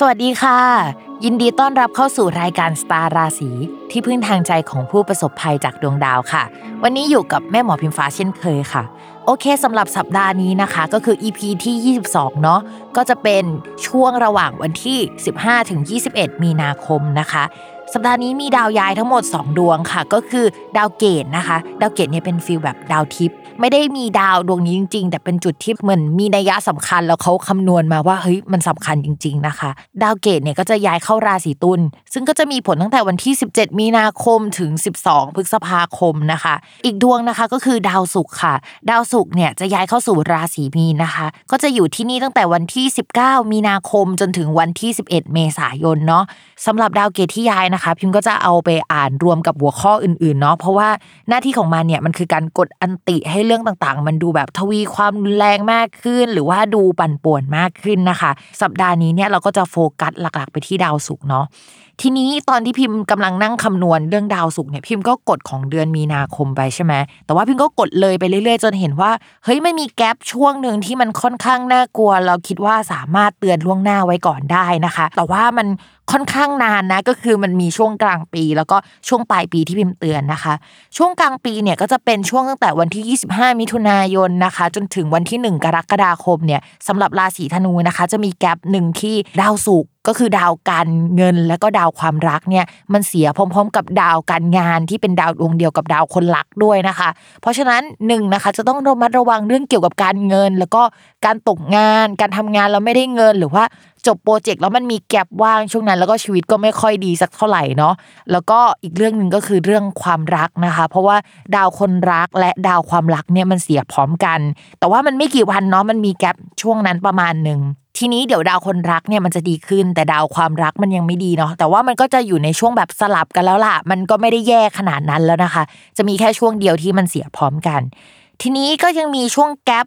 สวัสดีค่ะ ยินดีต้อนรับเข้าสู่รายการสตาร์ราศีที่พึ่งทางใจของผู้ประสบภัยจากดวงดาวค่ะ วันนี้อยู่กับแม่หมอพิมฟ้าเช่นเคยค่ะ โอเคสำหรับสัปดาห์นี้นะคะ ก็คือ EP ที่ 22 เนาะก็จะเป็นช่วงระหว่างวันที่ 15ถึง21 มีนาคมนะคะสัปดาห์นี้มีดาวย้ายทั้งหมด 2 ดวงค่ะ ก็คือดาวเกตุนะคะ ดาวเกตุเนี่ยเป็น feel แบบดาวทิพย์ ไม่ได้มีดาวดวงนี้จริง ๆ แต่เป็นจุดที่เหมือนมีนัยยะสำคัญแล้วเขาคำนวณมาว่าเฮ้ยมันสำคัญจริง ๆนะคะ ดาวเกตุเนี่ยก็จะย้ายเข้าราศีตุลย์ซึ่งก็จะมีผลตั้งแต่วันที่ 17 มีนาคมถึง 12 พฤษภาคมนะคะ อีกดวงนะคะก็คือดาวศุกร์ค่ะ ดาวศุกร์เนี่ยจะย้ายเข้าสู่ราศีมีนนะคะ ก็จะอยู่ที่นี่ตั้งแต่วันที่ 19 มีนาคมจนถึงวันที่ 11 เมษายนเนาะสำหรับดาวเกตที่ย้ายนะคะ พิมก็จะเอาไปอ่านรวมกับหัวข้ออื่นๆเนาะเพราะว่าหน้าที่ของมันเนี่ยมันคือการกดอันติให้เรื่องต่างๆ มันดูแบบทวีความรุนแรงมากขึ้น หรือว่าดูปั่นป่วนมากขึ้นนะคะ สัปดาห์นี้เนี่ยเราก็จะโฟกัสหลักๆ ไปที่ดาวศุกร์เนาะทีนี้ตอนที่พิมพ์กำลังนั่งคำนวณเรื่องดาวศุกร์เนี่ยพิมพ์ก็กดของเดือนมีนาคมไปใช่ไหมแต่ว่าพิมพ์ก็กดเลยไปเรื่อยๆ จนเห็นว่าเฮ้ยไม่มีแกลบช่วงหนึ่งที่มันค่อนข้างน่ากลัว เราคิดว่าสามารถเตือนล่วงหน้าไว้ก่อนได้นะคะ แต่ว่ามัน ค่อนข้างนานนะก็คือมันมีช่วงกลางปี แล้วก็ช่วงปลายปีที่พิมพ์เตือนนะคะ ช่วงกลางปีเนี่ยก็จะเป็นช่วงตั้งแต่วันที่ 25 มิถุนายนนะคะ จนถึงวันที่ 1 กรกฎาคมเนี่ยสำหรับราศีธนูนะคะ จะมีแกลบหนึ่งที่ดาวศุกร์ก็คือดาวการเงินและก็ดาวความรักเนี่ยมันเสียพร้อม ๆ กับดาวการงานที่เป็นดาวดวงเดียวกับดาวคนรักด้วยนะคะ เพราะฉะนั้นหนึ่งนะคะจะต้องระมัดระวังเรื่องเกี่ยวกับการเงิน แล้วก็การตกงาน การทำงานแล้วไม่ได้เงิน หรือว่าจบโปรเจกต์แล้วมันมีแกลบว่างช่วงนั้น แล้วก็ชีวิตก็ไม่ค่อยดีสักเท่าไหร่เนาะแล้วก็อีกเรื่องหนึ่งก็คือเรื่องความรักนะคะ เพราะว่าดาวคนรักและดาวความรักเนี่ยมันเสียพร้อมกัน แต่ว่ามันไม่กี่วันเนาะมันมีแกลบช่วงนั้นประมาณหนึ่ง ทีนี้เดี๋ยวดาวคนรักเนี่ยมันจะดีขึ้น แต่ดาวความรักมันยังไม่ดีเนาะแต่ว่ามันก็จะอยู่ในช่วงแบบสลับกันแล้วล่ะ มันก็ไม่ได้แย่ขนาดนั้นแล้วนะคะ จะมีแค่ช่วงเดียวที่มันเสียพร้อมกัน ทีนี้ก็ยังมีช่วงแกลบ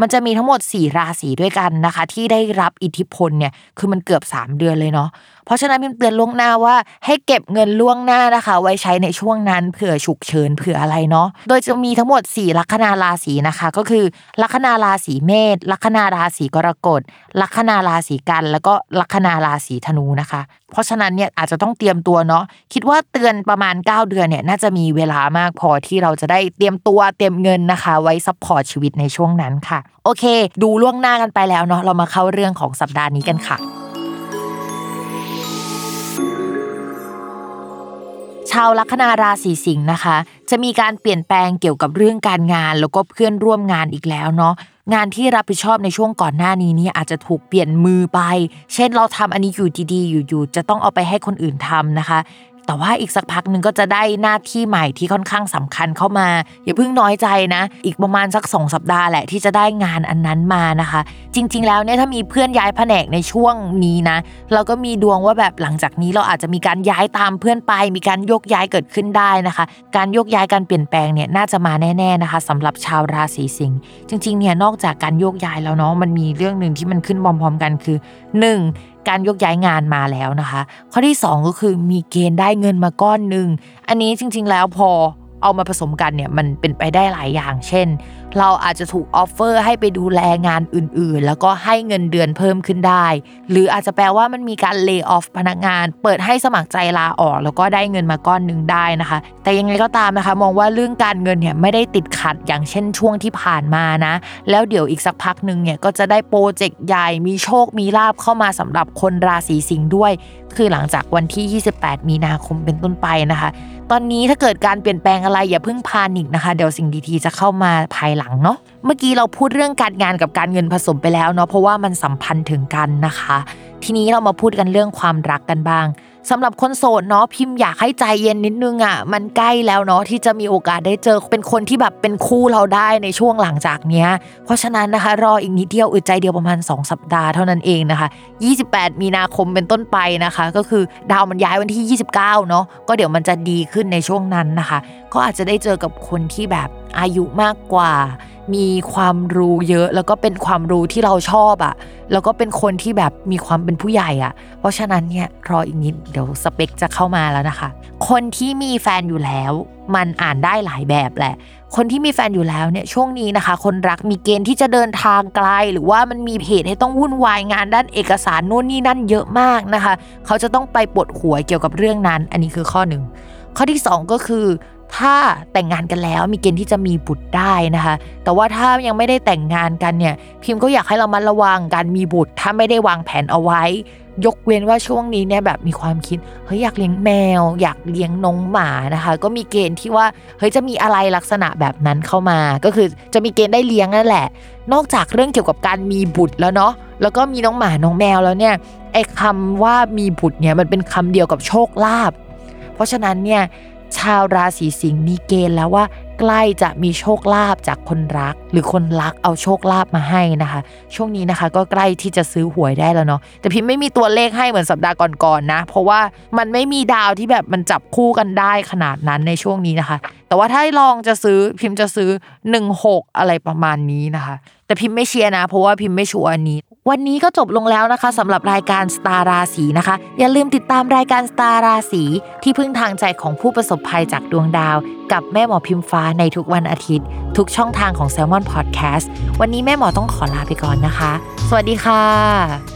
มันจะมีทั้งหมด 4 ราศีด้วยกันนะคะ ที่ได้รับอิทธิพลเนี่ยคือมันเกือบ 3 เดือนเลยเนาะเพราะฉะนั้นพิมเตือนล่วงหน้าว่า ให้เก็บเงินล่วงหน้านะคะ ไว้ใช้ในช่วงนั้นเผื่อฉุกเฉินเผื่ออะไรเนาะโดยจะมีทั้งหมด 4 ลัคนาราศีนะคะ ก็คือ ลัคนาราศีเมษลัคนาราศีกรกฎลัคนาราศีกัน แล้วก็ลัคนาราศีธนูนะคะเพราะฉะนั้นเนี่ยอาจจะต้องเตรียมตัวเนาะคิดว่าเตือนประมาณ 9 เดือนเนี่ยน่าจะมีเวลามากพอที่เราจะได้เตรียมตัวเตรียมเงินนะคะ ไว้ support ชีวิตในช่วงนั้นค่ะ โอเค ดูล่วงหน้ากันไปแล้วเนาะเรามาเข้าเรื่องของสัปดาห์นี้กันค่ะชาวลัคนาราศีสิงห์นะคะ จะมีการเปลี่ยนแปลงเกี่ยวกับเรื่องการงานแล้วก็เพื่อนร่วมงานอีกแล้วเนาะ งานที่รับผิดชอบในช่วงก่อนหน้านี้นี่อาจจะถูกเปลี่ยนมือไป เช่นเราทำอันนี้อยู่ดีๆ อยู่ๆจะต้องเอาไปให้คนอื่นทำนะคะ แต่ว่าอีกสักพักหนึ่งก็จะได้หน้าที่ใหม่ที่ค่อนข้างสำคัญเข้ามา อย่าเพิ่งน้อยใจนะ อีกประมาณสักสองสัปดาห์แหละที่จะได้งานอันนั้นมานะคะ จริง ๆ แล้วเนี่ยถ้ามีเพื่อนย้ายแผนกในช่วงนี้นะ เราก็มีดวงว่าแบบหลังจากนี้เราอาจจะมีการย้ายตามเพื่อนไป มีการยกย้ายเกิดขึ้นได้นะคะ การยกย้ายการเปลี่ยนแปลงเนี่ยน่าจะมาแน่ๆนะคะสำหรับชาวราศีสิงห์จริงๆเนี่ยนอกจากการโยกย้ายแล้วเนาะมันมีเรื่องหนึ่งที่มันขึ้นพร้อมๆกันคือ 1. การยกย้ายงานมาแล้วนะคะ ข้อที่ 2 ก็คือมีเกณฑ์ได้เงินมาก้อนหนึ่งอันนี้จริง ๆ แล้วพอเอามาผสมกันเนี่ยมันเป็นไปได้หลายอย่าง เช่นเราอาจจะถูกออฟเฟอร์ให้ไปดูแลงานอื่นๆ แล้วก็ให้เงินเดือนเพิ่มขึ้นได้ หรืออาจจะแปลว่ามันมีการเลิกออฟพนักงาน เปิดให้สมัครใจลาออก แล้วก็ได้เงินมาก้อนหนึ่งได้นะคะ แต่ยังไงก็ตามนะคะ มองว่าเรื่องการเงินเนี่ยไม่ได้ติดขัดอย่างเช่นช่วงที่ผ่านมานะ แล้วเดี๋ยวอีกสักพักหนึ่งเนี่ยก็จะได้โปรเจกต์ใหญ่มีโชคมีลาบเข้ามาสำหรับคนราศีสิงห์ด้วย คือหลังจากวันที่ 28 มีนาคมเป็นต้นไปนะคะ ตอนนี้ถ้าเกิดการเปลี่ยนแปลงอะไรอย่าเพิ่งพานิกนะคะ เดี๋ยวสิ่งดีๆจะเข้ามาภายหลังเนาะเมื่อกี้เราพูดเรื่องการงานกับการเงินผสมไปแล้วเนาะเพราะว่ามันสัมพันธ์ถึงกันนะคะ ทีนี้เรามาพูดกันเรื่องความรักกันบ้าง สำหรับคนโสดเนาะพิมพ์อยากให้ใจเย็นนิดนึงอะมันใกล้แล้วเนาะที่จะมีโอกาสได้เจอเป็นคนที่แบบเป็นคู่เราได้ในช่วงหลังจากเนี้ย เพราะฉะนั้นนะคะ รออีกนิดเดียวอึดใจเดียวประมาณ 2 สัปดาห์เท่านั้นเองนะคะ 28 มีนาคมเป็นต้นไปนะคะ ก็คือดาวมันย้ายวันที่ 29 เนาะก็เดี๋ยวมันจะดีขึ้นในช่วงนั้นนะคะ ก็อาจจะได้เจอกับคนที่แบบอายุมากกว่า มีความรู้เยอะ แล้วก็เป็นความรู้ที่เราชอบอะ่ะ แล้วก็เป็นคนที่แบบมีความเป็นผู้ใหญ่อะ่ะ เพราะฉะนั้นเนี่ยรออีกนิดเดี๋ยวสเปคจะเข้ามาแล้วนะคะ คนที่มีแฟนอยู่แล้ว มันอ่านได้หลายแบบแหละ คนที่มีแฟนอยู่แล้วเนี่ยช่วงนี้นะคะ คนรักมีเกณฑ์ที่จะเดินทางไกล หรือว่ามันมีเหตุให้ต้องวุ่นวายงานด้านเอกสารนู่นนี่นั่นเยอะมากนะคะ เขาจะต้องไปปวดหัวเกี่ยวกับเรื่องนั้น อันนี้คือข้อหนึ่งข้อที่ 2 ก็คือ ถ้าแต่งงานกันแล้วมีเกณฑ์ที่จะมีบุตรได้นะคะ แต่ว่าถ้ายังไม่ได้แต่งงานกันเนี่ย พิมพ์ก็อยากให้เรามาระวังการมีบุตร ถ้าไม่ได้วางแผนเอาไว้ ยกเว้นว่าช่วงนี้เนี่ยแบบมีความคิดเฮ้ยอยากเลี้ยงแมว อยากเลี้ยงน้องหมานะคะ ก็มีเกณฑ์ที่ว่าเฮ้ยจะมีอะไรลักษณะแบบนั้นเข้ามา ก็คือจะมีเกณฑ์ได้เลี้ยงนั่นแหละ นอกจากเรื่องเกี่ยวกับการมีบุตรแล้วเนาะแล้วก็มีน้องหมาน้องแมวแล้วเนี่ยไอ้คำว่ามีบุตรเนี่ยมันเป็นคำเดียวกับโชคลาภเพราะฉะนั้นเนี่ย ชาวราศีสิงห์มีเกณฑ์แล้วว่า ใกล้จะมีโชคลาภจากคนรัก หรือคนรักเอาโชคลาภมาให้นะคะ ช่วงนี้นะคะ ก็ใกล้ที่จะซื้อหวยได้แล้วเนาะแต่พิมไม่มีตัวเลขให้เหมือนสัปดาห์ก่อนๆนะ เพราะว่ามันไม่มีดาวที่แบบมันจับคู่กันได้ขนาดนั้นในช่วงนี้นะคะ แต่ว่าถ้าลองจะซื้อพิมจะซื้อ 16 อะไรประมาณนี้นะคะ แต่พิมไม่เชียร์นะ เพราะว่าพิมไม่ชัวร์อันนี้ วันนี้ก็จบลงแล้วนะคะสำหรับรายการสตาราสีนะคะ อย่าลืมติดตามรายการสตาราสีที่พึ่งทางใจของผู้ประสบภัยจากดวงดาว กับแม่หมอพิมฟ้าในทุกวันอาทิตย์ ทุกช่องทางของ s ซ l m o n Podcast วันนี้แม่หมอต้องขอลาไปก่อนนะคะ สวัสดีค่ะ